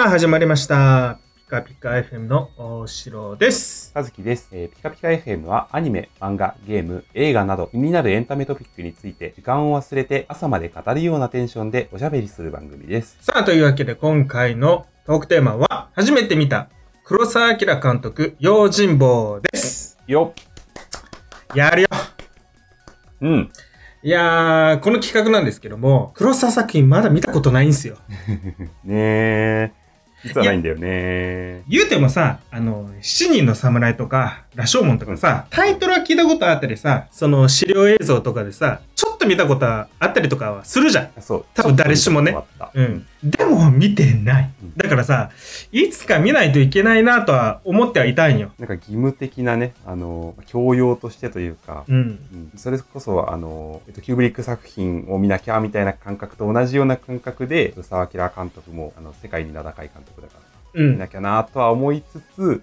さあ、始まりました。ピカピカ FM の大城です。かずきです、えーピカピカ FM はアニメ、漫画、ゲーム、映画など気になるエンタメトピックについて時間を忘れて朝まで語るようなテンションでおしゃべりする番組です。さあ、というわけで今回のトークテーマは、初めて見た黒澤明監督、用心棒です。よやるよ。っうん。いやー、この企画なんですけども、黒澤作品まだ見たことないんですよ。ねえ。実はないんだよね。言うてもさ、あの、七人の侍とか、羅生門とかさ、タイトルは聞いたことあったりさ、その資料映像とかでさ、ちょっと見たことあったりとかはするじゃん。そう。多分誰しもねうん。でも見てない。だからさ、いつか見ないといけないなとは思ってはいたんよ。なんか義務的なね、あの、教養としてというか、うん。うんそれこそ、あの、えっと、キューブリック作品を見なきゃみたいな感覚と同じような感覚で、沢明監督も、あの、世界に名高い監督だから、うん。見なきゃなとは思いつつ、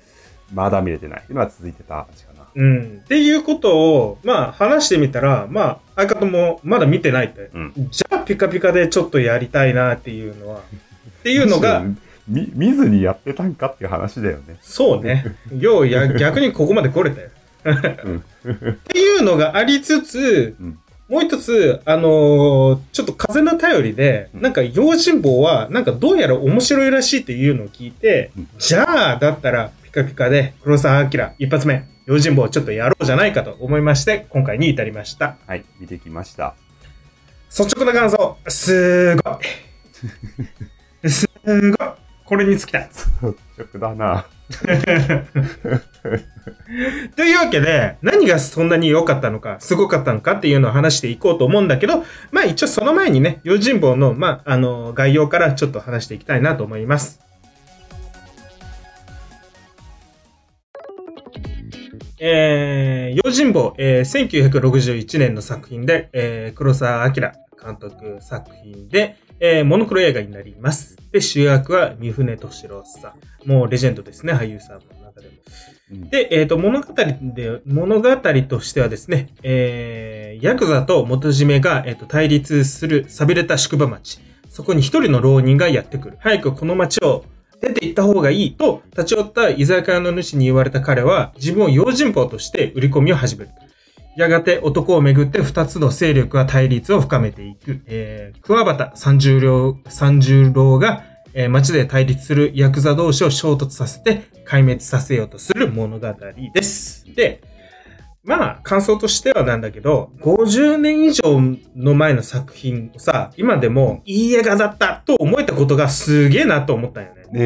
まだ見れてないっていうのは続いてた感じかな。うん。っていうことを、まあ話してみたら、まあ相方もまだ見てないって。うん。じゃあピカピカでちょっとやりたいなっていうのは、っていうのが、み見ずにやってたんかっていう話だよね。そうね。ようや、逆にここまで来れたよ。うん。っていうのがありつつ、うんもう一つ、あのーちょっと風の頼りで、うんなんか、用心棒は、なんかどうやら面白いらしいっていうのを聞いて、うんじゃあ、だったら、ピカピカで、黒澤明、一発目、用心棒をちょっとやろうじゃないかと思いまして、今回に至りました。はい、見てきました。率直な感想、すーごい。すーごい。これに尽きた。率直だな。というわけで、何がそんなに良かったのか、すごかったのかっていうのを話していこうと思うんだけど、まあ一応その前にね、用心棒の、まあ、あの、概要からちょっと話していきたいなと思います。えー、用心棒、えー、1961年の作品で、えー、黒澤明監督作品で、えー、モノクロ映画になります。で、主役は三船敏郎さん。もうレジェンドですね、俳優さんの中でも。うんで、えっ、と、物語で、物語としてはですね、えー、ヤクザと元締めが、えっ、と、対立する寂れた宿場町。そこに一人の浪人がやってくる。早くこの町を出て行った方がいいと、立ち寄った居酒屋の主に言われた彼は、自分を用心棒として売り込みを始める。やがて男をめぐって二つの勢力は対立を深めていく。えー、桑畑三十郎、三十郎が、えー街で対立するヤクザ同士を衝突させて壊滅させようとする物語です。で、まあ、感想としてはなんだけど、50年以上の前の作品をさ、今でもいい映画だったと思えたことがすげえなと思ったんよね。ね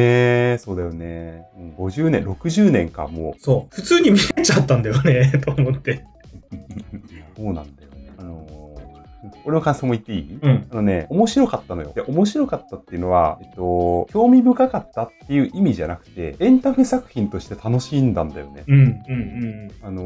え、そうだよね。うん50年、60年か、もそう。普通に見れちゃったんだよね、と思って。う。そうなんだよね。あのー俺の感想も言っていい？うん。あのね、面白かったのよ。で、面白かったっていうのは、えっと、興味深かったっていう意味じゃなくて、エンタメ作品として楽しんだんだよね。うん、うん、あの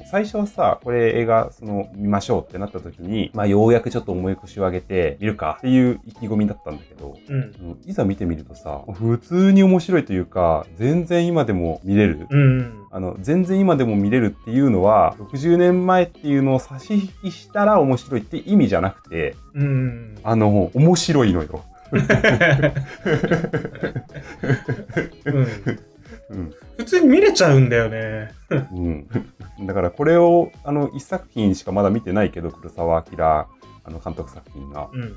ー最初はさ、これ映画、その、見ましょうってなった時に、まあ、ようやくちょっと重い腰を上げて、見るかっていう意気込みだったんだけど、うん。うん。うんいざ見てみるとさ、普通に面白いというか、全然今でも見れる。うん。あの、全然今でも見れるっていうのは、60年前っていうのを差し引きしたら面白いって意味じゃなくて、うん。あの、面白いのよ。うんうん。普通に見れちゃうんだよね。うん。だからこれを、あの、一作品しかまだ見てないけど、黒澤明、あの、監督作品が。うん。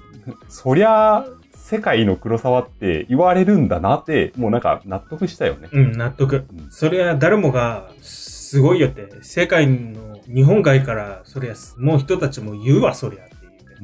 そりゃ、世界の黒沢って言われるんだなって、もうなんか納得したよね。うん、納得。うんそりゃ誰もが、すごいよって、世界の日本外から、そりゃ、もう人たちも言うわ、そりゃ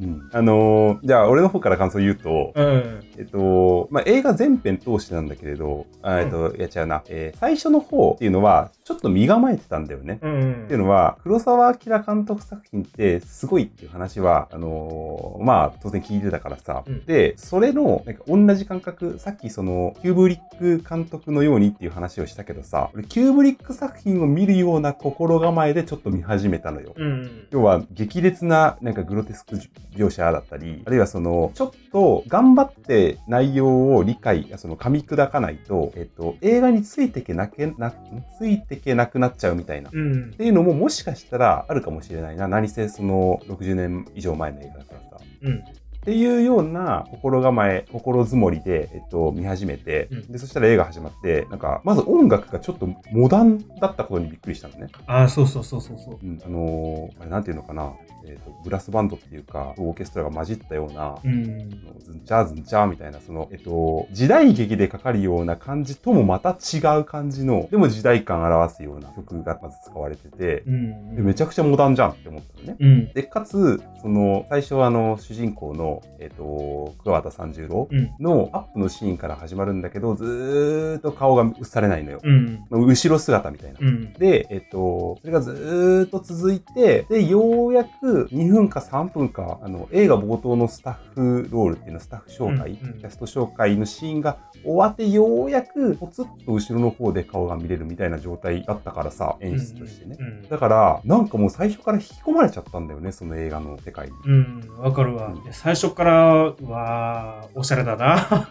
うんあのーじゃあ俺の方から感想言うと、うん。えっと、まあ、映画全編通してなんだけれど、あえっと、やっちゃうな。えー最初の方っていうのは、ちょっと身構えてたんだよね。うん。っていうのは、黒沢明監督作品ってすごいっていう話は、あのーまあ、当然聞いてたからさ。うんで、それの、なんか同じ感覚、さっきその、キューブリック監督のようにっていう話をしたけどさ、俺キューブリック作品を見るような心構えでちょっと見始めたのよ。うん。要は、激烈な、なんかグロテスク描写だったり、あるいはその、ちょっと頑張って内容を理解、その噛み砕かないと、えっと、映画についてけなけな、ついてけなくなっちゃうみたいな。うんっ。ていうのももしかしたらあるかもしれないな。何せその60年以上前の映画だからさ。うん。っていうような心構え、心づもりで、えっと、見始めて、うんで、そしたら映画始まって、なんか、まず音楽がちょっとモダンだったことにびっくりしたのね。ああ、そうそうそうそうそう。うん、あのーあれなんていうのかな、えっ、と、ブラスバンドっていうか、オーケストラが混じったような、うん。ズンチャーズンチャーみたいな、その、えっと、時代劇でかかるような感じともまた違う感じの、でも時代感を表すような曲がまず使われてて、うん。でめちゃくちゃモダンじゃんって思ったのね。うん。で、かつ、その、最初はあの、主人公の、えっ、と、桑田三十郎うん。のアップのシーンから始まるんだけど、ずーっと顔が映されないのよ。うん。後ろ姿みたいな。うん。で、えっと、それがずーっと続いて、で、ようやく2分か3分か、あの、映画冒頭のスタッフロールっていうの、スタッフ紹介、うんうんキャスト紹介のシーンが終わって、ようやく、ポツッと後ろの方で顔が見れるみたいな状態だったからさ、演出としてね。うん。だから、なんかもう最初から引き込まれちゃったんだよね、その映画の世界に。うん、わかるわ最初からは、おしゃれだな。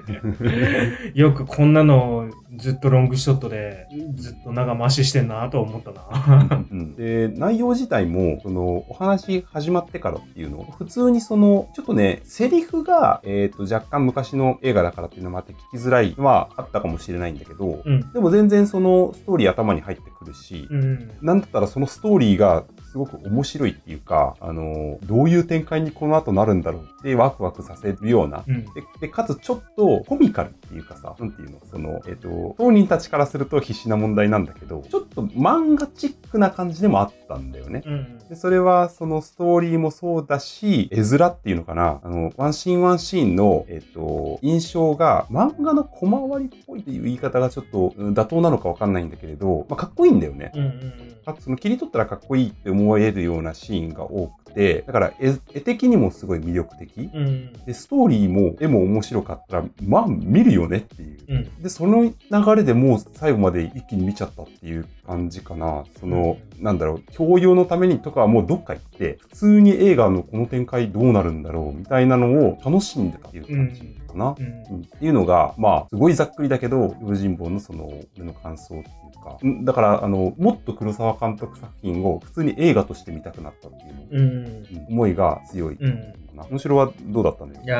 よくこんなのずっとロングショットでずっと長回ししてんなと思ったな。うんで、内容自体も、その、お話始まってからっていうの、普通にその、ちょっとね、セリフが、えっ、と、若干昔の映画だからっていうのもあって聞きづらいのはあったかもしれないんだけど、うん。でも全然そのストーリー頭に入ってくるし、うん。なんだったらそのストーリーがすごく面白いっていうか、あの、どういう展開にこの後なるんだろうってワクワクさせるような、うん。で、でかつちょっとコミカルっていうかさ、なんていうの、その、えっ、と、当人たちからすると必死な問題なんだけど、ちょっと漫画チックな感じでもあったんだよね。うん。で、それは、そのストーリーもそうだし、絵面っていうのかな。あの、ワンシーンワンシーンの、えっと、印象が、漫画の小回りっぽいっていう言い方がちょっと、うん妥当なのかわかんないんだけれど、まあ、かっこいいんだよね。うん。うん。あその切り取ったらかっこいいって思えるようなシーンが多くて、だから絵絵的にもすごい魅力的。うん。で、ストーリーも絵も面白かったら、まあ見るよねっていう。うん。で、その流れでもう最後まで一気に見ちゃったっていう感じかな。その、なんだろう、教養のためにとかはもうどっか行って、普通に映画のこの展開どうなるんだろうみたいなのを楽しんでたっていう感じかな。うん。うんっていうのが、まあ、すごいざっくりだけど、用心棒のその、俺の感想っていうか、んだから、あの、もっと黒沢監督作品を普通に映画として見たくなったっていう思いが強いかうん。な。面白はどうだったんだよ？い。や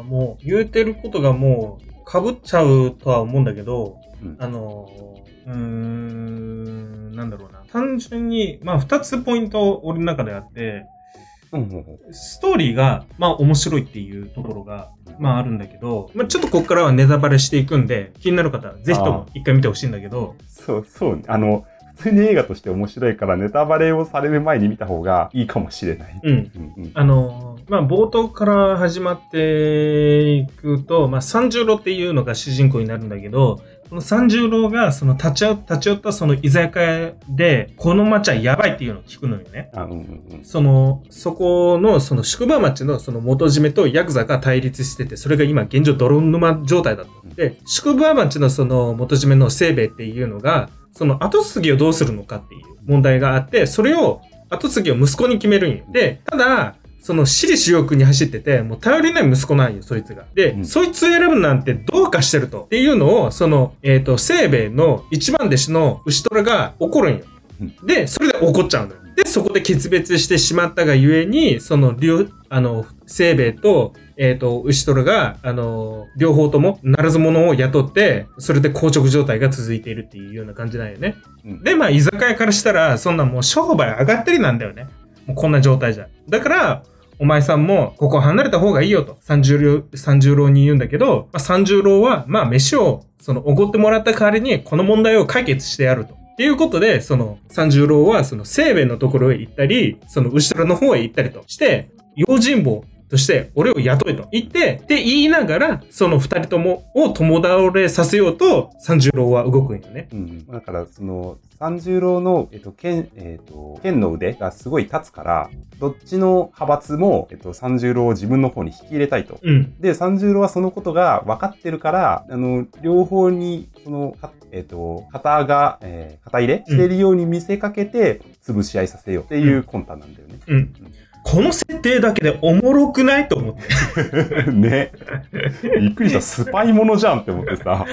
ー、もう、言うてることがもう、被っちゃうとは思うんだけど、うんあの、うーん、なんだろうな。単純に、まあ、二つポイント、俺の中であって、ストーリーが、まあ、面白いっていうところが、まあ、あるんだけど、まあ、ちょっとここからはネタバレしていくんで、気になる方は、ぜひとも一回見てほしいんだけど、そう、そう、あの、普通に映画として面白いからネタバレをされる前に見た方がいいかもしれない。うん。うんうんあの、まあ、冒頭から始まっていくと、まあ、三十郎っていうのが主人公になるんだけど、三十郎が、その立ち寄立ち寄ったその居酒屋で、この町はやばいっていうのを聞くのよね。あうんうんうんその、そこの、その宿場町のその元締めとヤクザが対立してて、それが今現状泥沼状態だと。で、宿場町のその元締めの清兵衛っていうのが、その後継ぎをどうするのかっていう問題があって、それを、後継ぎを息子に決めるんよ。で、ただ、その私利私欲に走ってて、もう頼りない息子なんよ、そいつが。で、うんそいつを選ぶなんてどうかしてると。っていうのを、その、えっ、と、清兵衛の一番弟子の牛虎が怒るんよ。で、それで怒っちゃうのよ。で、そこで決別してしまったがゆえに、その、両、あの、清兵衛と、えっ、と、牛虎が、あの、両方とも、ならず者を雇って、それで硬直状態が続いているっていうような感じなんよね。うんで、まあ、居酒屋からしたら、そんなもう商売上がってりなんだよね。もうこんな状態じゃ。だから、お前さんも、ここ離れた方がいいよと、三十郎、三十郎に言うんだけど、まあ、三十郎は、まあ、飯を、その、おごってもらった代わりに、この問題を解決してやると。っていうことで、その、三十郎は、その、西弁のところへ行ったり、その、牛虎の方へ行ったりとして、用心棒として、俺を雇えと言って、って言いながら、その二人ともを共倒れさせようと、三十郎は動くんよね。うん、だから、その、三十郎の、えっと、剣、えっと、剣の腕がすごい立つから、どっちの派閥も、えっと、三十郎を自分の方に引き入れたいと。うん。で、三十郎はそのことが分かってるから、あの、両方に、その、かえっ、と、肩が、えー肩入れしているように見せかけて、潰し合いさせようっていう魂胆なんだよね。うん。この設定だけでおもろくないと思って。ね。びっくりした。スパイものじゃんって思ってさ。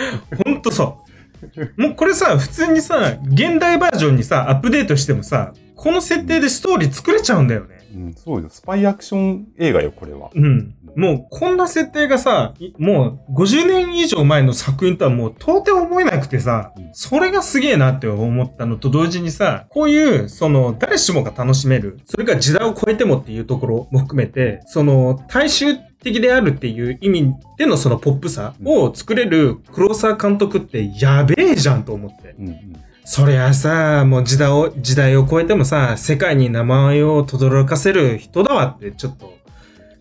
ほんとそう。もうこれさ、普通にさ、現代バージョンにさ、アップデートしてもさ、この設定でストーリー作れちゃうんだよね。ううん、そうよ。スパイアクション映画よ、これは。うん。もう、こんな設定がさ、いもう、50年以上前の作品とはもう、到底思えなくてさうん、それがすげえなって思ったのと同時にさ、こういう、その、誰しもが楽しめる、それが時代を超えてもっていうところも含めて、その、大衆的であるっていう意味でのそのポップさを作れる黒沢監督ってやべえじゃんと思って。うんうん。そりゃさ、もう時代を、時代を超えてもさ、世界に名前を轟かせる人だわって、ちょっと、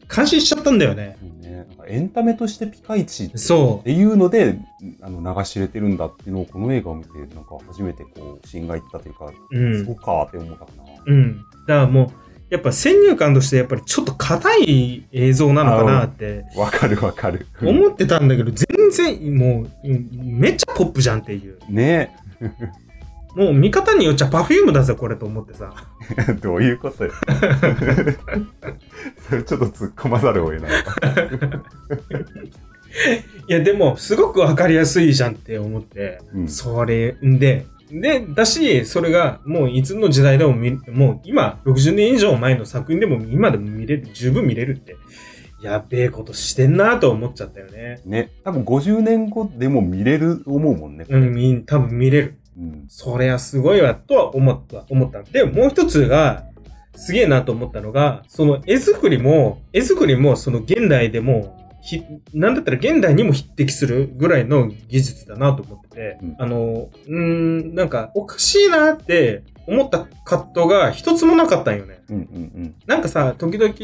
感心しちゃったんだよね。ね、エンタメとしてピカイチっていうので、あの、流し入れてるんだっていうのをこの映画を見て、なんか初めてこう、芯がいったというか、う。うん。そうかって思ったかな。うん。だからもう、やっぱ先入観としてやっぱりちょっと硬い映像なのかなってわかるわかる。思ってたんだけど、全然もう、うんめっちゃポップじゃんっていう。ねもう見方によっちゃパフュームだぜ、これと思ってさ。どういうことよ。そ れちょっと突っ込まざるを得ない。いや、でも、すごくわかりやすいじゃんって思って。うんそれで、で、だし、それが、もういつの時代でも見、もう今、60年以上前の作品でも今でも見れる、十分見れるって、やべえことしてんなと思っちゃったよね。ね。多分50年後でも見れると思うもんね。うん、み多分見れる。うん。そりゃすごいわ、とは思った、思った。で、もう一つが、すげえなと思ったのが、その絵作りも、絵作りもその現代でも、ひ、なんだったら現代にも匹敵するぐらいの技術だなと思ってて、うんあの、うーん、なんか、おかしいなって思ったカットが一つもなかったんよね。うんうんなんかさ、時々、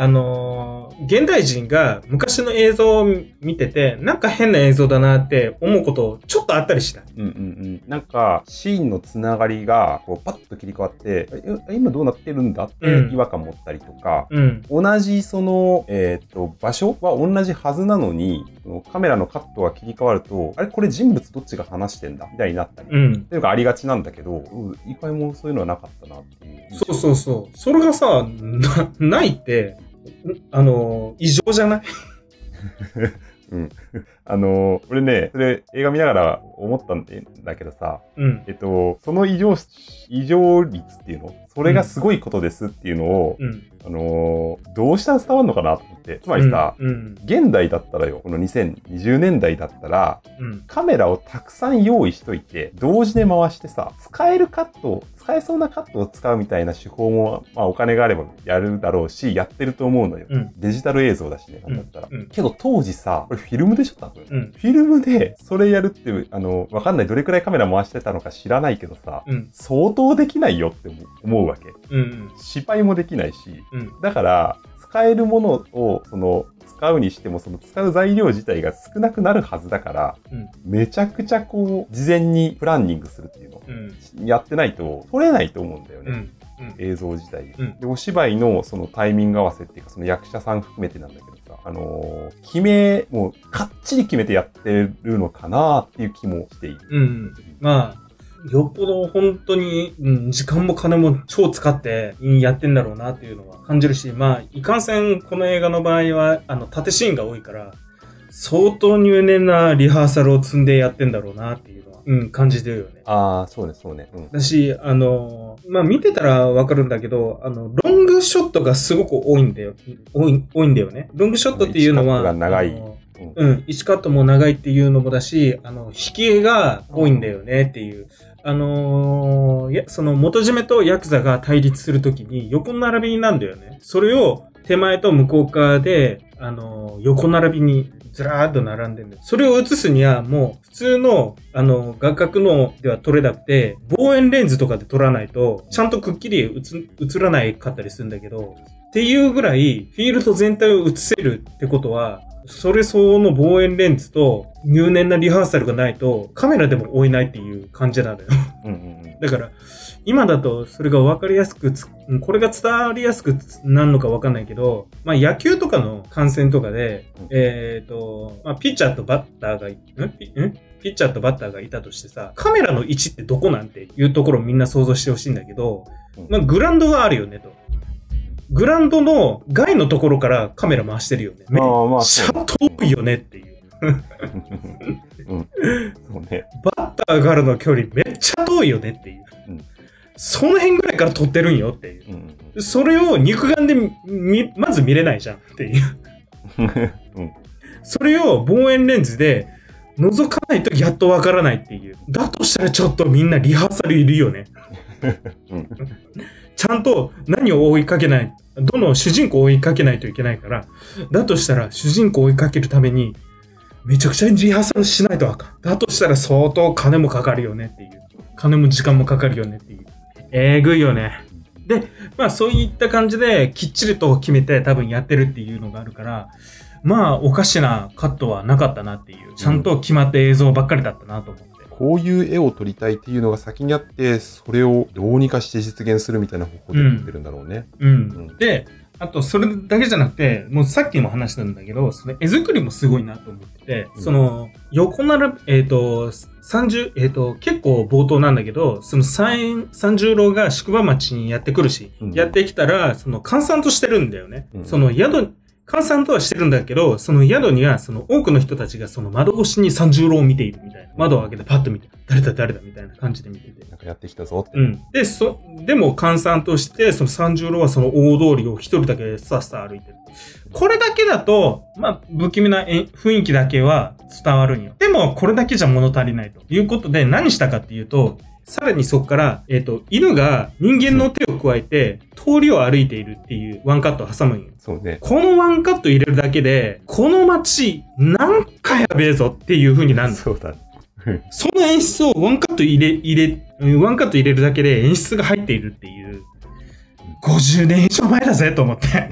あのー現代人が昔の映像を見てて、なんか変な映像だなって思うことちょっとあったりした。うん。うんうんうん。なんか、シーンのつながりが、こう、パッと切り替わって、え今どうなってるんだってうん違和感持ったりとか、うん。同じその、えっ、と、場所は同じはずなのに、カメラのカットが切り替わると、あれこれ人物どっちが話してんだ？みたいになったり。うん。っていうのがありがちなんだけど、うん一回もそういうのはなかったなっていう。そうそうそう。それがさ、な、ないって、んあの、異常じゃない？あのー俺ね、それ映画見ながら思ったんだけどさ、うん。えっと、その異常、異常率っていうの？それがすごいことですっていうのを、うん。あのーどうしたら伝わるのかなと思って。つまりさ、うん。現代だったらよ、この2020年代だったら、うん。カメラをたくさん用意しといて、同時で回してさ、使えるカットを、使えそうなカットを使うみたいな手法も、まあお金があればやるだろうし、やってると思うのよ。うん。デジタル映像だしね、なんだったら。うん。けど当時さ、これフィルムでしょ多分。うん。フィルムでそれやるっていう、あの、わかんない。どれくらいカメラ回してたのか知らないけどさ、うん。相当できないよって思うわけ。うん。失敗もできないし。うん。だから、使えるものを、その、使うにしても、その使う材料自体が少なくなるはずだから、うんめちゃくちゃこう、事前にプランニングするっていうのをうん。やってないと、撮れないと思うんだよね。うん。うん。映像自体、うんで、お芝居のそのタイミング合わせっていうか、その役者さん含めてなんだけどさ、あのー決め、もう、かっちり決めてやってるのかなっていう気もしている。うん。まあ、よっぽど本当に、うん、時間も金も超使ってやってんだろうなっていうのは感じるし、まあ、いかんせんこの映画の場合は、あの、縦シーンが多いから、相当入念なリハーサルを積んでやってんだろうなっていう、うん、感じてるよね。ああ、そうね、そうね。うん。だし、あの、まあ、見てたらわかるんだけど、あの、ロングショットがすごく多いんだよ。多い、多いんだよね。ロングショットっていうのは、が長いうんうん、1カットも長いっていうのもだし、あの、引き絵が多いんだよねっていう。あのーその元締めとヤクザが対立するときに横並びなんだよね。それを手前と向こう側で、あのー横並びにずらーっと並んでるんだよ。それを映すにはもう普通の、あの、画角のでは撮れなくて、望遠レンズとかで撮らないと、ちゃんとくっきり映映らないかったりするんだけど、っていうぐらい、フィールド全体を映せるってことは、それ相応の望遠レンズと入念なリハーサルがないと、カメラでも追えないっていう感じなのよ。うんうんうん。だから、今だとそれが分かりやすくこれが伝わりやすくつなるのか分かんないけど、まあ野球とかの観戦とかで、うんえっ、と、まあピッチャーとバッターがい、ん？ピん？ピッチャーとバッターがいたとしてさ、カメラの位置ってどこなんていうところをみんな想像してほしいんだけど、まあグラウンドがあるよねと。グラウンドの外のところからカメラ回してるよね。めっちゃ遠いよねっていう。うん。そうね。バッターからの距離めっちゃ遠いよねっていう。うんその辺ぐらいから撮ってるんよっていう。うんそれを肉眼でみまず見れないじゃんっていう。うんそれを望遠レンズで覗かないとやっとわからないっていう。だとしたらちょっとみんなリハーサルいるよね。うんちゃんと何を追いかけない、どの主人公を追いかけないといけないから、だとしたら主人公を追いかけるために、めちゃくちゃリハーサルしないとあかん。だとしたら相当金もかかるよねっていう。金も時間もかかるよねっていう。えぐいよね。で、まあそういった感じできっちりと決めて多分やってるっていうのがあるから、まあおかしなカットはなかったなっていう。ちゃんと決まった映像ばっかりだったなと思って。こういう絵を撮りたいっていうのが先にあって、それをどうにかして実現するみたいな方法で撮ってるんだろうね。うん。うんで、あと、それだけじゃなくて、もうさっきも話したんだけど、その絵作りもすごいなと思ってて、うんその、横並び、えっ、と、30、えっ、と、結構冒頭なんだけど、その三三十郎が宿場町にやってくるし、うんやってきたら、その、閑散としてるんだよね。うんその宿、閑散とはしてるんだけど、その宿には、その多くの人たちがその窓越しに三十郎を見ているみたいな。窓を開けてパッと見て、誰だ誰だみたいな感じで見てて。なんかやってきたぞって。うん。で、そ、でも、閑散として、その三十郎はその大通りを一人だけさっさ歩いてる。これだけだと、まあ、不気味なえ雰囲気だけは伝わるんよ。でも、これだけじゃ物足りないということで、何したかっていうと、さらにそこから、えっ、と、犬が人間の手を加えて、通りを歩いているっていうワンカットを挟むんよ。そうね。このワンカット入れるだけで、この街、なんかやべえぞっていう風になるの。そうだ。その演出をワンカット入れ、入れ、うんワンカット入れるだけで演出が入っているっていう、50年以上前だぜと思って、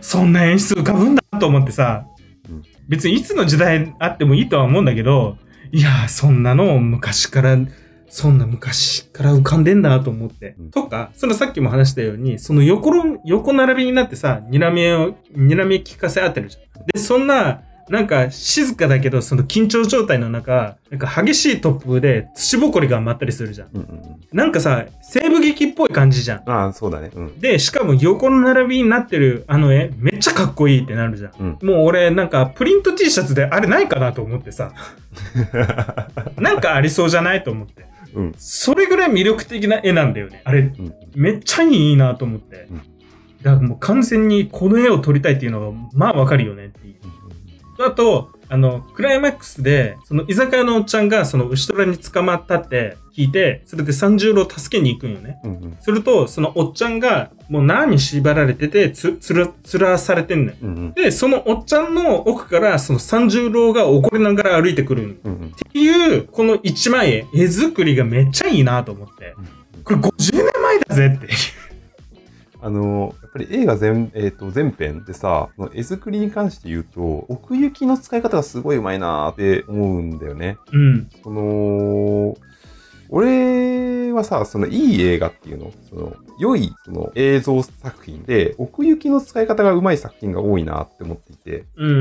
そんな演出浮かぶんだと思ってさうん、別にいつの時代あってもいいとは思うんだけど、いやー、そんなの昔から、そんな昔から浮かんでんだと思って。うんとか、そのさっきも話したように、その横ろ横並びになってさ、睨みを、睨み聞かせ合ってるじゃん。で、そんな、なんか静かだけど、その緊張状態の中、なんか激しい突風で土ぼこりが舞ったりするじゃん。うんうんうんなんかさ、西部劇っぽい感じじゃん。ああ、そうだね。うん。で、しかも横の並びになってるあの絵、めっちゃかっこいいってなるじゃん。うん。もう俺、なんかプリント T シャツであれないかなと思ってさ、なんかありそうじゃないと思って。うん。それぐらい魅力的な絵なんだよね。あれ、うん。めっちゃいいなと思って。うんだからもう完全にこの絵を撮りたいっていうのが、まあわかるよねって。あと、あの、クライマックスで、その居酒屋のおっちゃんが、その牛虎に捕まったって聞いて、それで三十郎助けに行くんよね。うんうん。すると、そのおっちゃんが、もう何に縛られてて、つ、つら、つらされてんねん。うんうん。で、そのおっちゃんの奥から、その三十郎が怒りながら歩いてくるんようんうん。っていう、この一枚絵、絵作りがめっちゃいいなと思って。これ50年前だぜって。あの、やっぱり映画全、えっ、と、全編でさ、その絵作りに関して言うと、奥行きの使い方がすごいうまいなーって思うんだよね。うん。その、俺はさ、そのいい映画っていうの、その良いその映像作品で奥行きの使い方がうまい作品が多いなって思っていて、うんう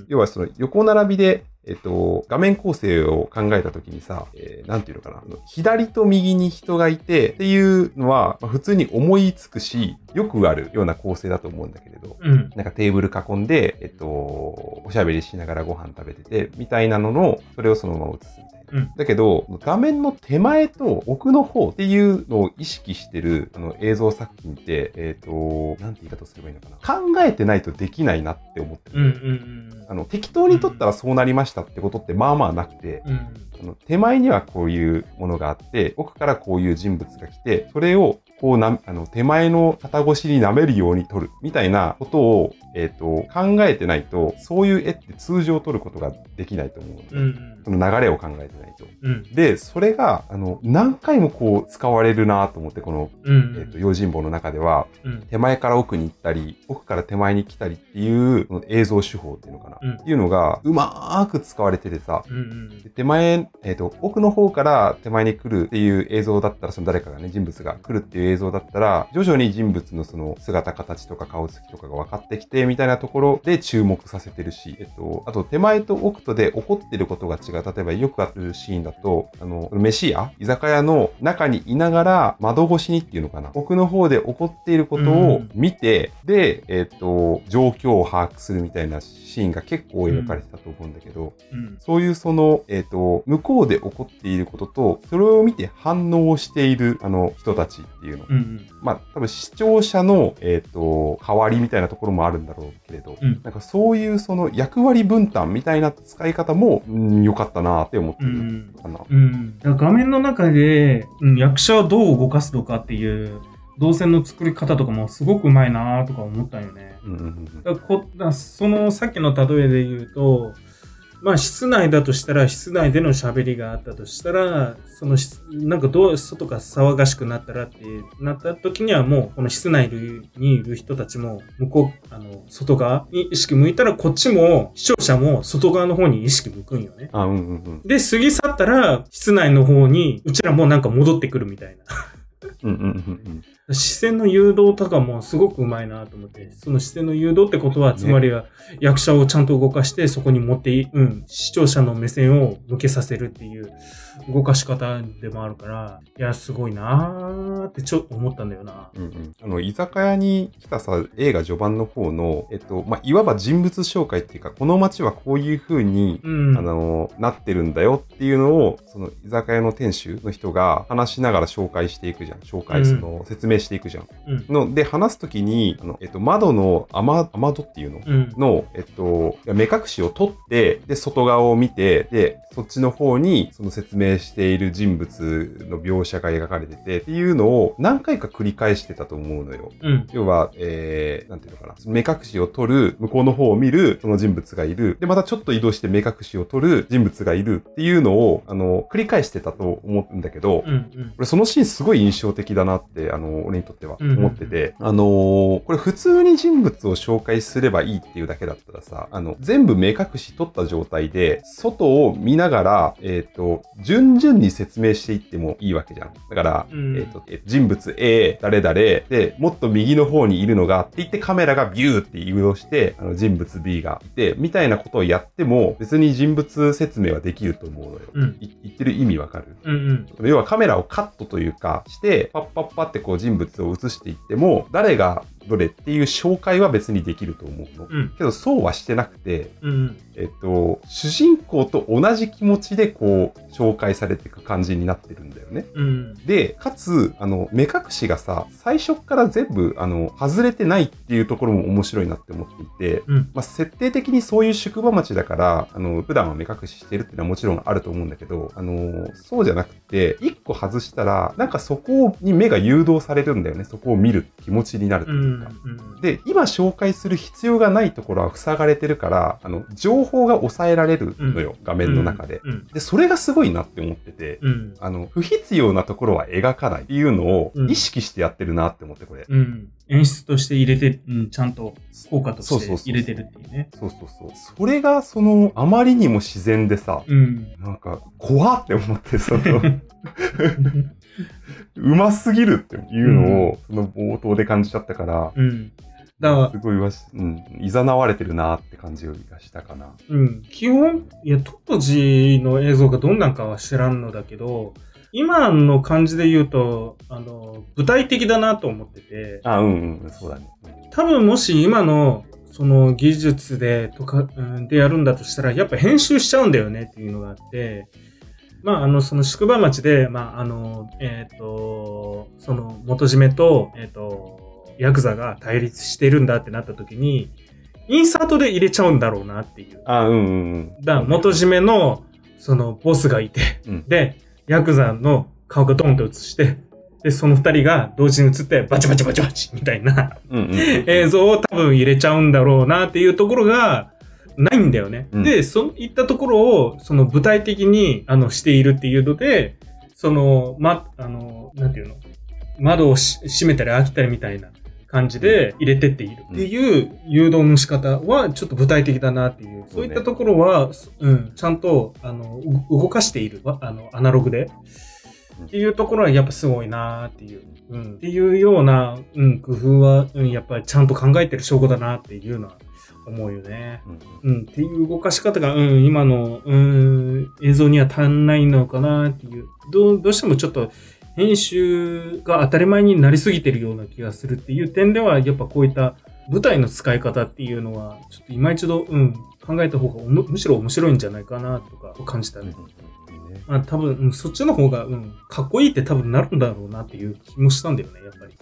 ん要はその横並びで、えっと、画面構成を考えたときにさ、えーなんていうのかな、左と右に人がいてっていうのは、まあ普通に思いつくし、よくあるような構成だと思うんだけれど、うん。うん。なんかテーブル囲んで、えっと、おしゃべりしながらご飯食べてて、みたいなのの、それをそのまま映すみたいな。うんだけど、画面の手前と奥の方っていうのを意識してるあの映像作品って、えっ、と、なんて言い方すればいいのかな。考えてないとできないなって思ってる。うんうんあの適当に撮ったらそうなりましたってことってまあまあなくて、うん。あの手前にはこういうものがあって、奥からこういう人物が来て、それをこうな、あの手前の肩越しに舐めるように撮るみたいなことを、えっ、と、考えてないと、そういう絵って通常撮ることができないと思うので、うんうん。その流れを考えてないと。うん。で、それが、あの、何回もこう使われるなと思って、この、うん。えっ、と、用心棒の中では、うん。手前から奥に行ったり、奥から手前に来たりっていう、この映像手法っていうのかな、うんっていうのが、うまーく使われててさ、うんうん。で手前、えっ、と、奥の方から手前に来るっていう映像だったら、その誰かがね、人物が来るっていう映像だったら、徐々に人物のその姿形とか顔つきとかが分かってきて、みたいなところで注目させてるし、えっと、あと手前と奥とで起こってることが違う。例えばよくあるシーンだと、あの、飯屋居酒屋の中にいながら窓越しにっていうのかな。奥の方で起こっていることを見て、で、えっと、状況を把握するみたいなシーンが結構描かれてたと思うんだけど、うん。そういうその、えっ、と、向こうで起こっていることと、それを見て反応をしている、あの、人たちっていうの。うんうん。まあ、多分視聴者の、えっ、と、代わりみたいなところもあるんだろうけれど、うんなんかそういうその役割分担みたいな使い方も、うん、良かったなって思ってるうんかな。うん。だから画面の中で、うん、役者をどう動かすのかっていう動線の作り方とかもすごくうまいなとか思ったよね。うんうんうんだからこだからそのさっきの例えで言うと、まあ室内だとしたら室内での喋りがあったとしたら、その室なんかどう外が騒がしくなったらってなった時にはもうこの室内にいる人たちも向こう、あの、外側に意識向いたらこっちも視聴者も外側の方に意識向くんよね。あ、うんうんうん。で、過ぎ去ったら室内の方にうちらもなんか戻ってくるみたいな。うんうんうんうん。視線の誘導とかもすごくうまいなと思って、その視線の誘導ってことは、つまりは役者をちゃんと動かして、そこに持ってい、うん、視聴者の目線を向けさせるっていう動かし方でもあるから、いや、すごいなーってちょっと思ったんだよな。うんうん、あの居酒屋に来たさ映画序盤の方の、えっとまあ、いわば人物紹介っていうかこの街はこういう風に、うん。あのなってるんだよっていうのをその居酒屋の店主の人が話しながら紹介していくじゃん。紹介その、説明していくじゃん。うん。ので話す時にあの、えっと、窓の雨雨戸っていうの、うん。の、えっと、目隠しを取って、で、外側を見て、で、そっちの方に、その説明している人物の描写が描かれてて、っていうのを何回か繰り返してたと思うのよ。うん。要は、えー、なんていうのかな。目隠しを取る、向こうの方を見る、その人物がいる。で、またちょっと移動して目隠しを取る人物がいるっていうのを、あの、繰り返してたと思うんだけど、うん。うん。俺そのシーンすごい印象的だなって、あの、俺にとってはうん思ってて、あのーこれ普通に人物を紹介すればいいっていうだけだったらさ、あの、全部目隠し取った状態で、外を見ながら、えっ、と、順々に説明していってもいいわけじゃん。だから、うんえっ、と、え人物 A、誰々、で、もっと右の方にいるのが、って言ってカメラがビューって移動して、あの、人物 B がいて、みたいなことをやっても、別に人物説明はできると思うのよ。うん。い言ってる意味わかる？うん。うん。要はカメラをカットというかして、パッパッパってこう人物を映していっても、誰がどれっていう紹介は別にできると思うの。うん。けどそうはしてなくて、うん。えっと、主人公と同じ気持ちでこう、紹介されていく感じになってるんだよね。うん。で、かつ、あの、目隠しがさ、最初っから全部、あの、外れてないっていうところも面白いなって思っていて、うん。まあ、設定的にそういう宿場町だから、あの、普段は目隠ししてるっていうのはもちろんあると思うんだけど、あの、そうじゃなくて、一個外したら、なんかそこに目が誘導されるんだよね。そこを見る気持ちになるとう。いうんか。うん。で、今紹介する必要がないところは塞がれてるから、あの、情報が抑えられるのよ、画面の中で。うん。で、それがすごいなって思ってて、うん。あの、不必要なところは描かないっていうのをうん意識してやってるなって思って、これ。うん。演出として入れて、うん、ちゃんと効果として入れてるっていうね。そうそうそう。それが、その、あまりにも自然でさ、うん。なんか、怖って思って、その、うますぎるっていうのを、その冒頭で感じちゃったから、うん。だからすごいわし、うん、いざなわれてるなって感じがしたかな。うん。基本、いや、当時の映像がどんなんかは知らんのだけど、今の感じで言うと、あの、具体的だなと思ってて、あ、うん、うん、そうだね。多分もし今の、その技術で、とか、うんでやるんだとしたら、やっぱ編集しちゃうんだよねっていうのがあって、まあ、あの、その宿場町で、まあ、あの、えっ、と、その元締めと、えっ、と、ヤクザが対立してるんだってなった時に、インサートで入れちゃうんだろうなっていう。あ、うん、うん、うん。だから元締めの、その、ボスがいて、うんで、ヤクザの顔がドンと映して、で、その二人が同時に映って、バチバチバチバチみたいなうん、うん。映像を多分入れちゃうんだろうなっていうところが、ないんだよね。うん。で、そういったところを、その具体的に、あの、しているっていうので、その、ま、あの、なんていうの？窓をし閉めたり開けたりみたいな感じで入れてっているっていう誘導の仕方はちょっと具体的だなっていう、そういったところは、うん、ちゃんと、あの、う動かしている、わあの、アナログで、うんっていうところはやっぱすごいなーっていう。うん。っていうような、うん、工夫は、うん、やっぱりちゃんと考えてる証拠だなっていうのは思うよね。うんうん、っていう動かし方が、うん、今の、うん、映像には足んないのかなっていう。どう、どうしてもちょっと、編集が当たり前になりすぎてるような気がするっていう点では、やっぱこういった舞台の使い方っていうのは、ちょっと今一度、うん、考えた方がむしろ面白いんじゃないかなとか感じたねまあ多分、うんそっちの方が、うん、かっこいいって多分なるんだろうなっていう気もしたんだよね、やっぱり。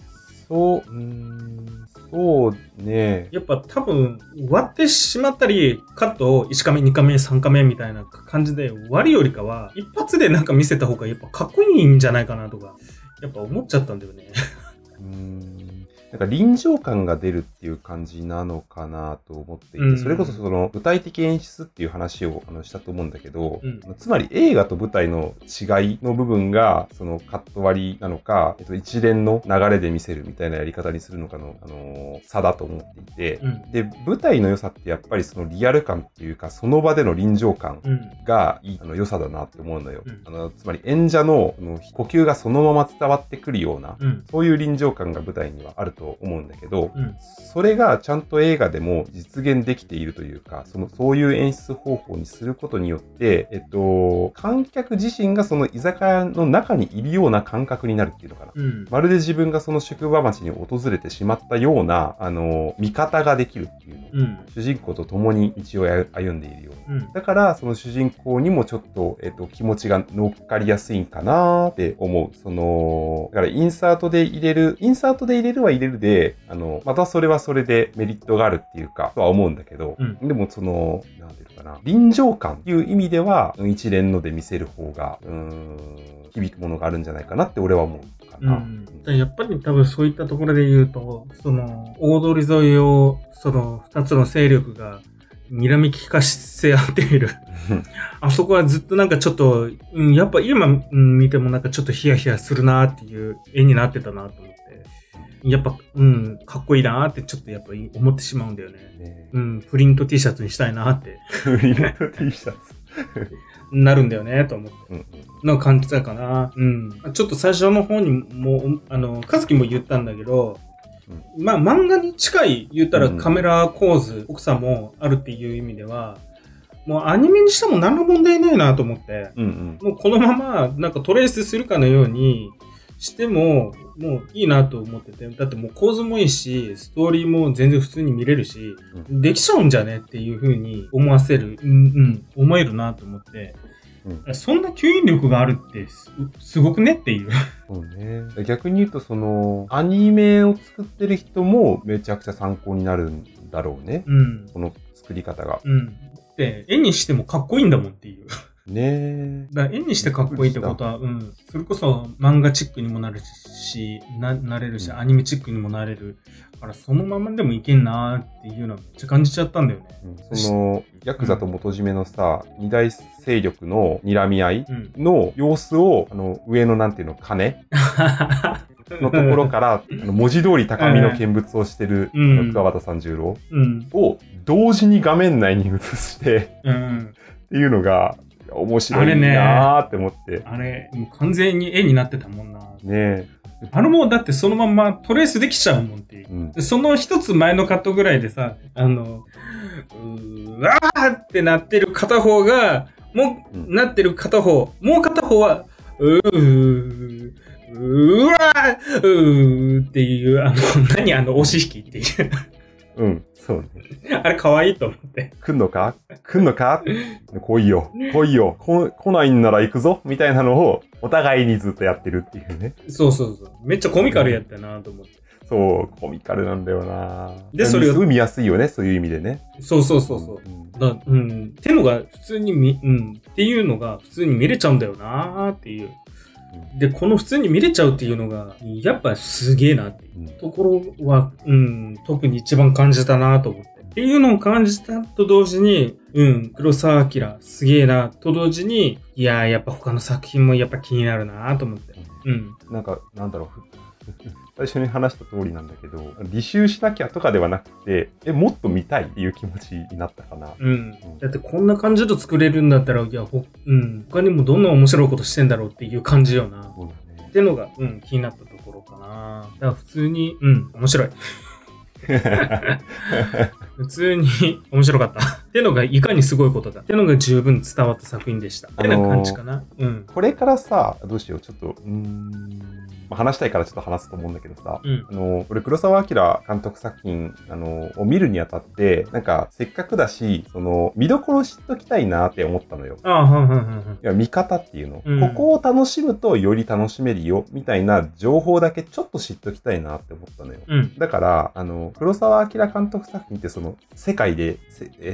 そう、うーん、そうね。やっぱ多分、割ってしまったり、カットを1カメ、2カメ、3カメみたいな感じで割るよりかは、一発でなんか見せた方がやっぱかっこいいんじゃないかなとか、やっぱ思っちゃったんだよね。うーんなんか臨場感が出るっていう感じなのかなと思っていて、うんそれこそその具体的演出っていう話をあのしたと思うんだけど、うんつまり映画と舞台の違いの部分がそのカット割りなのか、えっと、一連の流れで見せるみたいなやり方にするのかの、あのー差だと思っていて、うん。で、舞台の良さってやっぱりそのリアル感っていうか、その場での臨場感うん。がいいあの良さだなって思うのよ。うんあのつまり演者のあの呼吸がそのまま伝わってくるような、うん。そういう臨場感が舞台にはあると思うんだけど、うん。それがちゃんと映画でも実現できているというか、その、そういう演出方法にすることによって、えっと、観客自身がその居酒屋の中にいるような感覚になるっていうのかな。うん。まるで自分がその宿場町に訪れてしまったような、あの、見方ができるっていうの。うん。主人公と共に道を歩んでいるような。うん。だから、その主人公にもちょっと、えっと、気持ちが乗っかりやすいんかなって思う。その、だから、インサートで入れる、インサートで入れるは入れるで、あの、またそれはそれでメリットがあるっていうか、とは思うんだけど、うんでもその、なんていうのかな、臨場感っていう意味では、一連ので見せる方が、うーん、響くものがあるんじゃないかなって俺は思うかな。うん、やっぱり多分そういったところで言うと、その、大通り沿いを、その、二つの勢力が、睨み利かせ合っている。あそこはずっとなんかちょっと、うん、やっぱ今、うん、見てもなんかちょっとヒヤヒヤするなっていう絵になってたなと。やっぱ、うん、かっこいいなってちょっとやっぱり思ってしまうんだよね。ねうん、プリント T シャツにしたいなってフリート T シャツ。なるんだよね、と思って。うんうんの感じだかな。うん。ちょっと最初の方にも、あの、かずきも言ったんだけど、まあ漫画に近い言ったらうんカメラ構図、奥さんもあるっていう意味では、もうアニメにしても何の問題ないなと思って、うんうん。もうこのままなんかトレースするかのようにしても、もういいなと思ってて、だってもう構図もいいし、ストーリーも全然普通に見れるし、できちゃうんじゃねっていう風に思わせる、うん、うん、思えるなと思って、うんそんな吸引力があるってすすごくねっていう。そうね。逆に言うと、その、アニメを作ってる人もめちゃくちゃ参考になるんだろうね。うん。この作り方が。うん。で、絵にしてもかっこいいんだもんっていう。ねだから絵にしてかっこいいってことは、うん。それこそ漫画チックにもなるし、な、なれるし、うんアニメチックにもなれる。だからそのままでもいけんなーっていうのはめっちゃ感じちゃったんだよね。うんその、ヤクザと元締めのさ、二大勢力の睨み合いうん。の様子を、あの、上のなんていうの、鐘？のところから、あの文字通り高みの見物をしてる、桑畑三十郎うん。を同時に画面内に映して、うん。っていうのが、面白いあれねなーって思って。あれ、もう完全に絵になってたもんな。ねあれもうだってそのまんまトレースできちゃうもんっていうえ。。うんでその一つ前のカットぐらいでさ、あの、うーわーってなってる片方が、もう、うんなってる片方、もう片方は、うー、うわー、うーっていう、あの、何あの、押し引きっていう。うん、そうね。あれ可愛いと思って。来んのか？来んのか？来いよ。来いよ。こ来ないんなら行くぞみたいなのを、お互いにずっとやってるっていうね。そうそうそう。めっちゃコミカルやったなと思って。そう、コミカルなんだよなでそれをすごい見やすいよね、そういう意味でね。そうそうそうそう。うんだうん。ってのが普通に見、うん。っていうのが普通に見れちゃうんだよなーっていう。で、この普通に見れちゃうっていうのが、やっぱすげえなっていううんところは、うん、特に一番感じたなと思って。っていうのを感じたと同時に、うん、黒沢明すげえなと同時に、いやーやっぱ他の作品もやっぱ気になるなと思って。うん。なんか、なんだろう、ふ最初に話した通りなんだけど、履修しなきゃとかではなくて、え、もっと見たいっていう気持ちになったかな。うん。だってこんな感じで作れるんだったら、いや、ほうん。他にもどんな面白いことしてんだろうっていう感じよな。そうだねっ。てのが、うん、気になったところかな。だから普通に、うん、面白い。普通に面白かった。ってのがいかにすごいことだ。ってのが十分伝わった作品でした。ってな感じかな。うん。これからさ、どうしよう、ちょっと、うーん、まあ、話したいからちょっと話すと思うんだけどさ、うん。あの、俺、黒澤明監督作品、あの、を見るにあたって、なんか、せっかくだし、その、見どころ知っときたいなって思ったのよ。ああ、はんはんはん。いや、見方っていうの、うんここを楽しむとより楽しめるよ、みたいな情報だけちょっと知っときたいなって思ったのよ。うん。だから、あの、黒澤明監督作品ってその、世界で、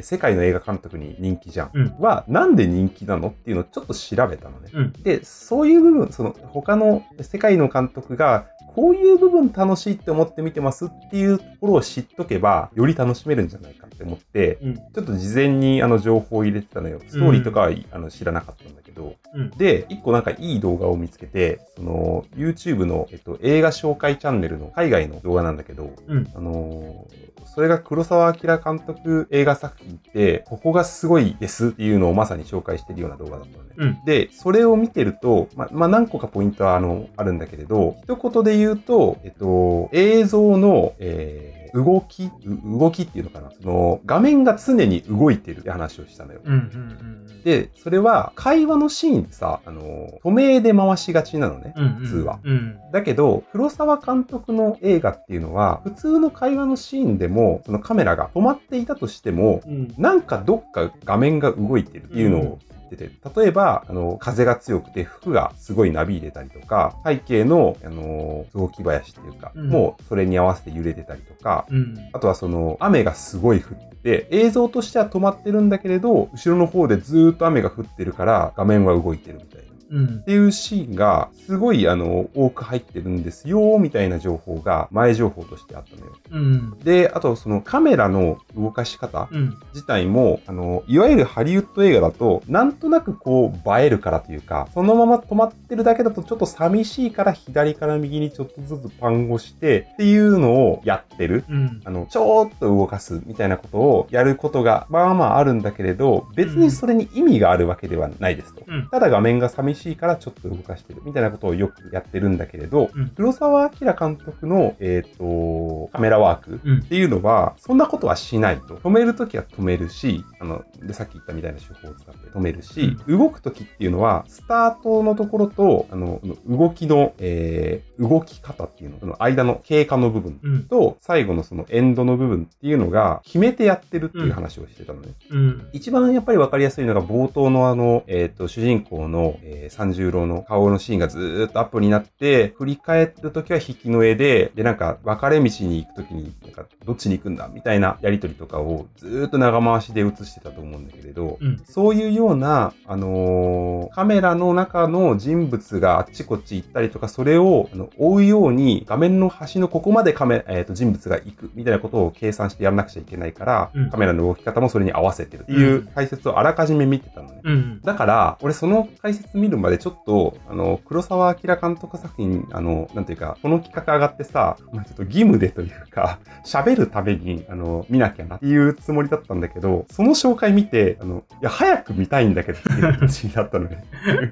世界の映画監督に人気じゃん。うんは、なんで人気なのっていうのをちょっと調べたのね。うん。で、そういう部分、その、他の世界の監督が、こういう部分楽しいって思って見てますっていうところを知っとけば、より楽しめるんじゃないかって思って、うん。ちょっと事前にあの情報を入れてたのよ。ストーリーとかは、あの知らなかったんだけど。うん。で、一個なんかいい動画を見つけて、その、YouTube の、えっと、映画紹介チャンネルの海外の動画なんだけど、うん。あのーそれが黒澤明監督映画作品って、ここがすごいですっていうのをまさに紹介してるような動画だったのね。うん。で、それを見てると、ま、まあ、何個かポイントはあの、あるんだけれど、一言で言うと、えっと、映像の、えー動き、う動きっていうのかな？その、画面が常に動いてるって話をしたのよ。うん。うん。で、それは、会話のシーンってさ、あの、止めで回しがちなのね。うん。普通はうん。だけど、黒沢監督の映画っていうのは、普通の会話のシーンでも、そのカメラが止まっていたとしても、うん。なんかどっか画面が動いてるっていうのを言ってて、例えば、あの、風が強くて服がすごいなびいてたりとか、背景の、あの、雑木林っていうか、うんもうそれに合わせて揺れてたりとか、うん。あとはその、雨がすごい降ってて、映像としては止まってるんだけれど、後ろの方でずーっと雨が降ってるから、画面は動いてるみたいな。うんっ。ていうシーンが、すごい、あの、多く入ってるんですよ、みたいな情報が、前情報としてあったのよ。うん。で、あと、そのカメラの動かし方うん。自体も、あの、いわゆるハリウッド映画だと、なんとなくこう、映えるからというか、そのまま止まってるだけだとちょっと寂しいから、左から右にちょっとずつパンをして、っていうのをやってる。うん。あの、ちょーっと動かすみたいなことをやることが、まあまああるんだけれど、別にそれに意味があるわけではないですと。うん。ただ画面が寂しいからちょっと動かしてるみたいなことをよくやってるんだけれど、うん黒澤明監督の、えっ、と、カメラワークうんっ。ていうのは、そんなことはしないと。止めるときは止めるし、あの、で、さっき言ったみたいな手法を使って止めるし、動くときっていうのは、スタートのところと、あの、動きの、えー動き方っていうの、その間の経過の部分うん。と、最後のそのエンドの部分っていうのが、決めてやってるっていう話をしてたのね。うん。一番やっぱりわかりやすいのが冒頭のあの、えっ、と、主人公の、えー三十郎の顔のシーンがずーっとアップになって、振り返った時は引きの絵で、で、なんか、分かれ道に行く時に、なんか、どっちに行くんだみたいなやりとりとかをずーっと長回しで映してたと思うんだけれど、うん。そういうような、あのーカメラの中の人物があっちこっち行ったりとか、それをあの追うように、画面の端のここまでカメえーと人物が行くみたいなことを計算してやらなくちゃいけないから、うんカメラの動き方もそれに合わせてるっていう解説をあらかじめ見てたのね。うん。だから、俺その解説見るまでちょっと、あの、黒沢明監督作品、あの、なんていうか、この企画上がってさ、まあ、ちょっと義務でというか、喋るために、あの、見なきゃなっていうつもりだったんだけど、その紹介見て、あの、いや、早く見たいんだけどっていう気持ちになったのね。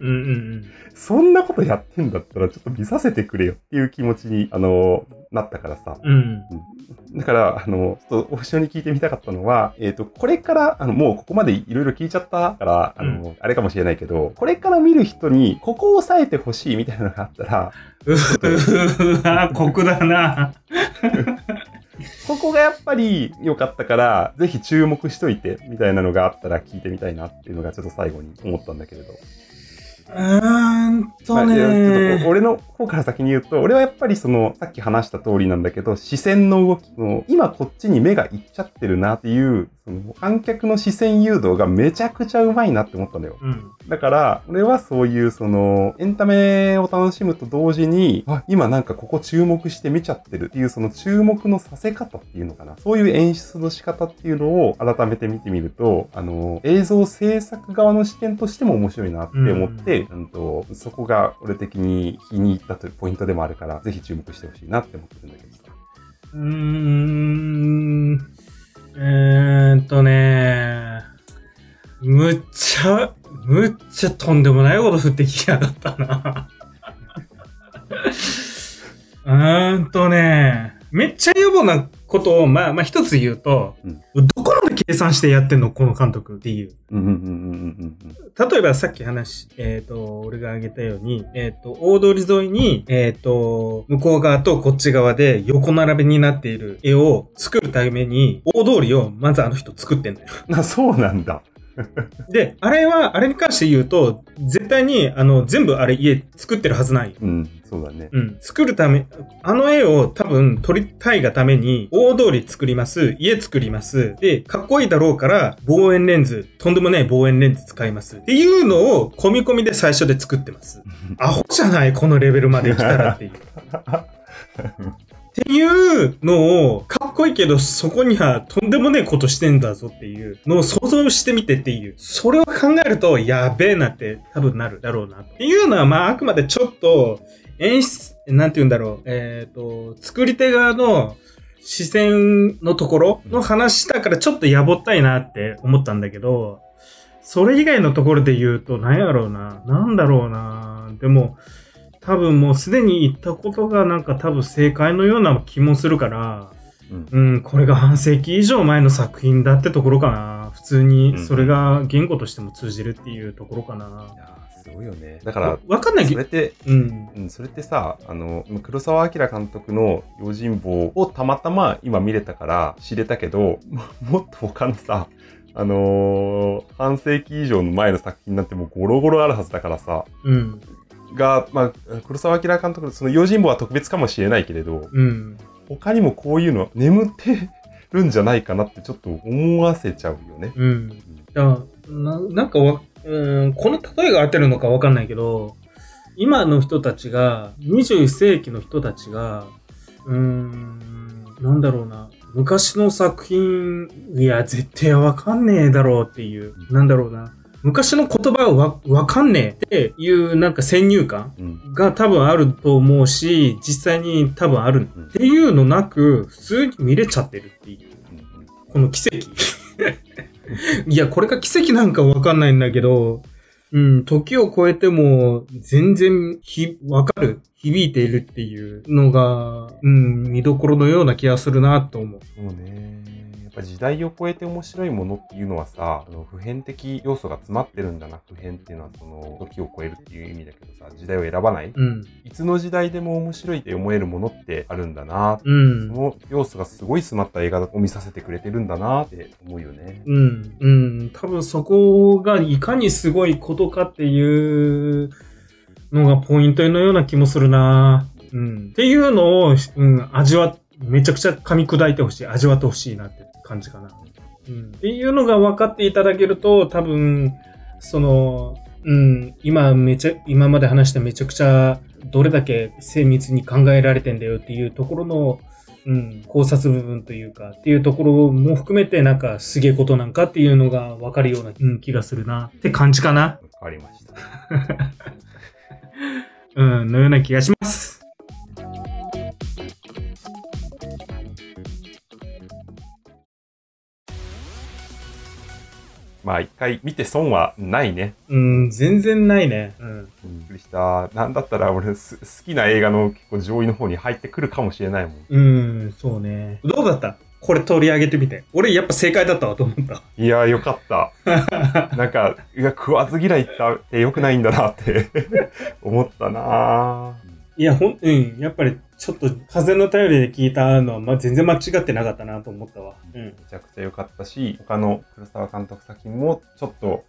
うん。うん。そんなことやってんだったら、ちょっと見させてくれよっていう気持ちに、あの、なったからさ。うん。だから、あの、ちょっと一緒に聞いてみたかったのは、えっ、と、これから、あの、もうここまでいろいろ聞いちゃったから、あの、あれかもしれないけど、これから見る人に、ここを押さえてほしいみたいなのがあったら、うわ、酷だな。ここがやっぱり良かったから、ぜひ注目しといて、みたいなのがあったら聞いてみたいなっていうのがちょっと最後に思ったんだけれど。うんとまあちょっねと。俺の方から先に言うと、俺はやっぱりその、さっき話した通りなんだけど、視線の動きの、今こっちに目がいっちゃってるなっていう、その観客の視線誘導がめちゃくちゃうまいなって思ったんだよ。うん。だから、俺はそういうその、エンタメを楽しむと同時に、あ、今なんかここ注目して見ちゃってるっていうその注目のさせ方っていうのかな。そういう演出の仕方っていうのを改めて見てみると、あの、映像制作側の視点としても面白いなって思って、うん、とそこが俺的に気に入ったというポイントでもあるから、ぜひ注目してほしいなって思ってるんだけどさ。うーん。えーんとねむっちゃ、むっちゃとんでもないこと降ってきやがったな。うーんとね、めっちゃ予防なことを、まあまあ一つ言うと、うんどこまで計算してやってんのこの監督っていう。例えばさっき話、えっ、と、俺が挙げたように、えっ、と、大通り沿いに、えっ、と、向こう側とこっち側で横並びになっている絵を作るために、大通りをまずあの人作ってんだよ。あ、そうなんだ。で、あれは、あれに関して言うと、絶対に、あの、全部あれ家作ってるはずない。うん、そうだね。うん。作るため、あの絵を多分撮りたいがために、大通り作ります、家作ります、で、かっこいいだろうから、望遠レンズ、とんでもない望遠レンズ使います。っていうのを、込み込みで最初で作ってます。アホじゃないこのレベルまで来たらっていう。っていうのを、かっこいいけど、そこにはとんでもねえことしてんだぞっていうのを想像してみてっていう。それを考えると、やべえなって多分なるだろうな。っていうのは、まあ、あくまでちょっと、演出、なんて言うんだろう。えっ、と、作り手側の視線のところの話だからちょっとやぼったいなって思ったんだけど、それ以外のところで言うと、何やろうな。なんだろうな。でも、多分もうすでに言ったことがなんか多分正解のような気もするから、うんうん、これが半世紀以上前の作品だってところかな。普通にそれが言語としても通じるっていうところかな。すごいよね。だから、わかんないけど、それって、うん。うん、それってさ、あの、黒澤明監督の用心棒をたまたま今見れたから知れたけど、ももっと他のさ、あのー半世紀以上の前の作品なんてもうゴロゴロあるはずだからさ、うん。が、まあ、黒澤明監督のその用心棒は特別かもしれないけれど、うん。他にもこういうの眠ってるんじゃないかなってちょっと思わせちゃうよね。うん。ななんかわ、うん、この例えが合ってるのかわかんないけど、今の人たちが、21世紀の人たちが、うーん、なんだろうな。昔の作品、いや、絶対わかんねえだろうっていう、なんだろうな。昔の言葉はわわかんねえっていうなんか先入観うん。が多分あると思うし、実際に多分あるうんっていうのなく、普通に見れちゃってるっていう。この奇跡。いや、これが奇跡なんかわかんないんだけど、うん、時を超えても全然ひ、わかる、響いているっていうのが、うん、見どころのような気がするなと思う。そうね。ぱ時代を超えて面白いものっていうのはさ、あの普遍的要素が詰まってるんだな。普遍っていうのはその時を超えるっていう意味だけどさ、時代を選ばない。うん、いつの時代でも面白いって思えるものってあるんだな。うんそ。の要素がすごい詰まった映画を見させてくれてるんだなって思うよね。うん、うん。多分そこがいかにすごいことかっていうのがポイントのような気もするな。うん。っていうのを、うん、味わ、めちゃくちゃ噛み砕いてほしい。味わってほしいなって感じかな。うん。っていうのが分かっていただけると、多分、その、うん、今めちゃ、今まで話しためちゃくちゃ、どれだけ精密に考えられてんだよっていうところの、うん、考察部分というか、っていうところも含めて、なんか、すげえことなんかっていうのが分かるような、うん、気がするな。って感じかな。わかりました。うん、のような気がします。まあ一回見て損はないね。うん、全然ないね。うん。びっくりした。なんだったら俺す好きな映画の結構上位の方に入ってくるかもしれないもん。うん、そうね。どうだった？これ取り上げてみて。俺やっぱ正解だったわと思った。いやーよかった。なんか、いや、食わず嫌いって良くないんだなって 思ったなーいや、ほん、うん、やっぱりちょっと風の頼りで聞いたのは、まあ、全然間違ってなかったなと思ったわ。うんめ。ちゃくちゃ良かったし、他の黒沢監督作品もちょっと、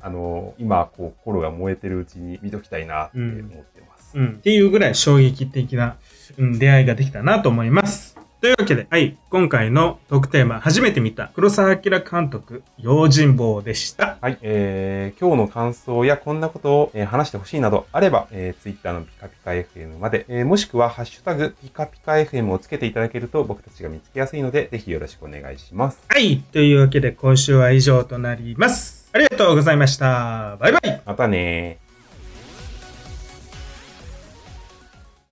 あのー今、こう、心が燃えてるうちに見ときたいなって思ってます。うん。っていうぐらい衝撃的な、うん、出会いができたなと思います。というわけで、はい、今回のトークテーマ、初めて見た黒澤明監督、用心棒でした。はい、えー、今日の感想やこんなことを、えー話してほしいなどあれば、えー、Twitter のピカピカ FM まで、えーもしくはハッシュタグピカピカ FM をつけていただけると僕たちが見つけやすいので、ぜひよろしくお願いします。はい、というわけで今週は以上となります。ありがとうございました。バイバイまたねー。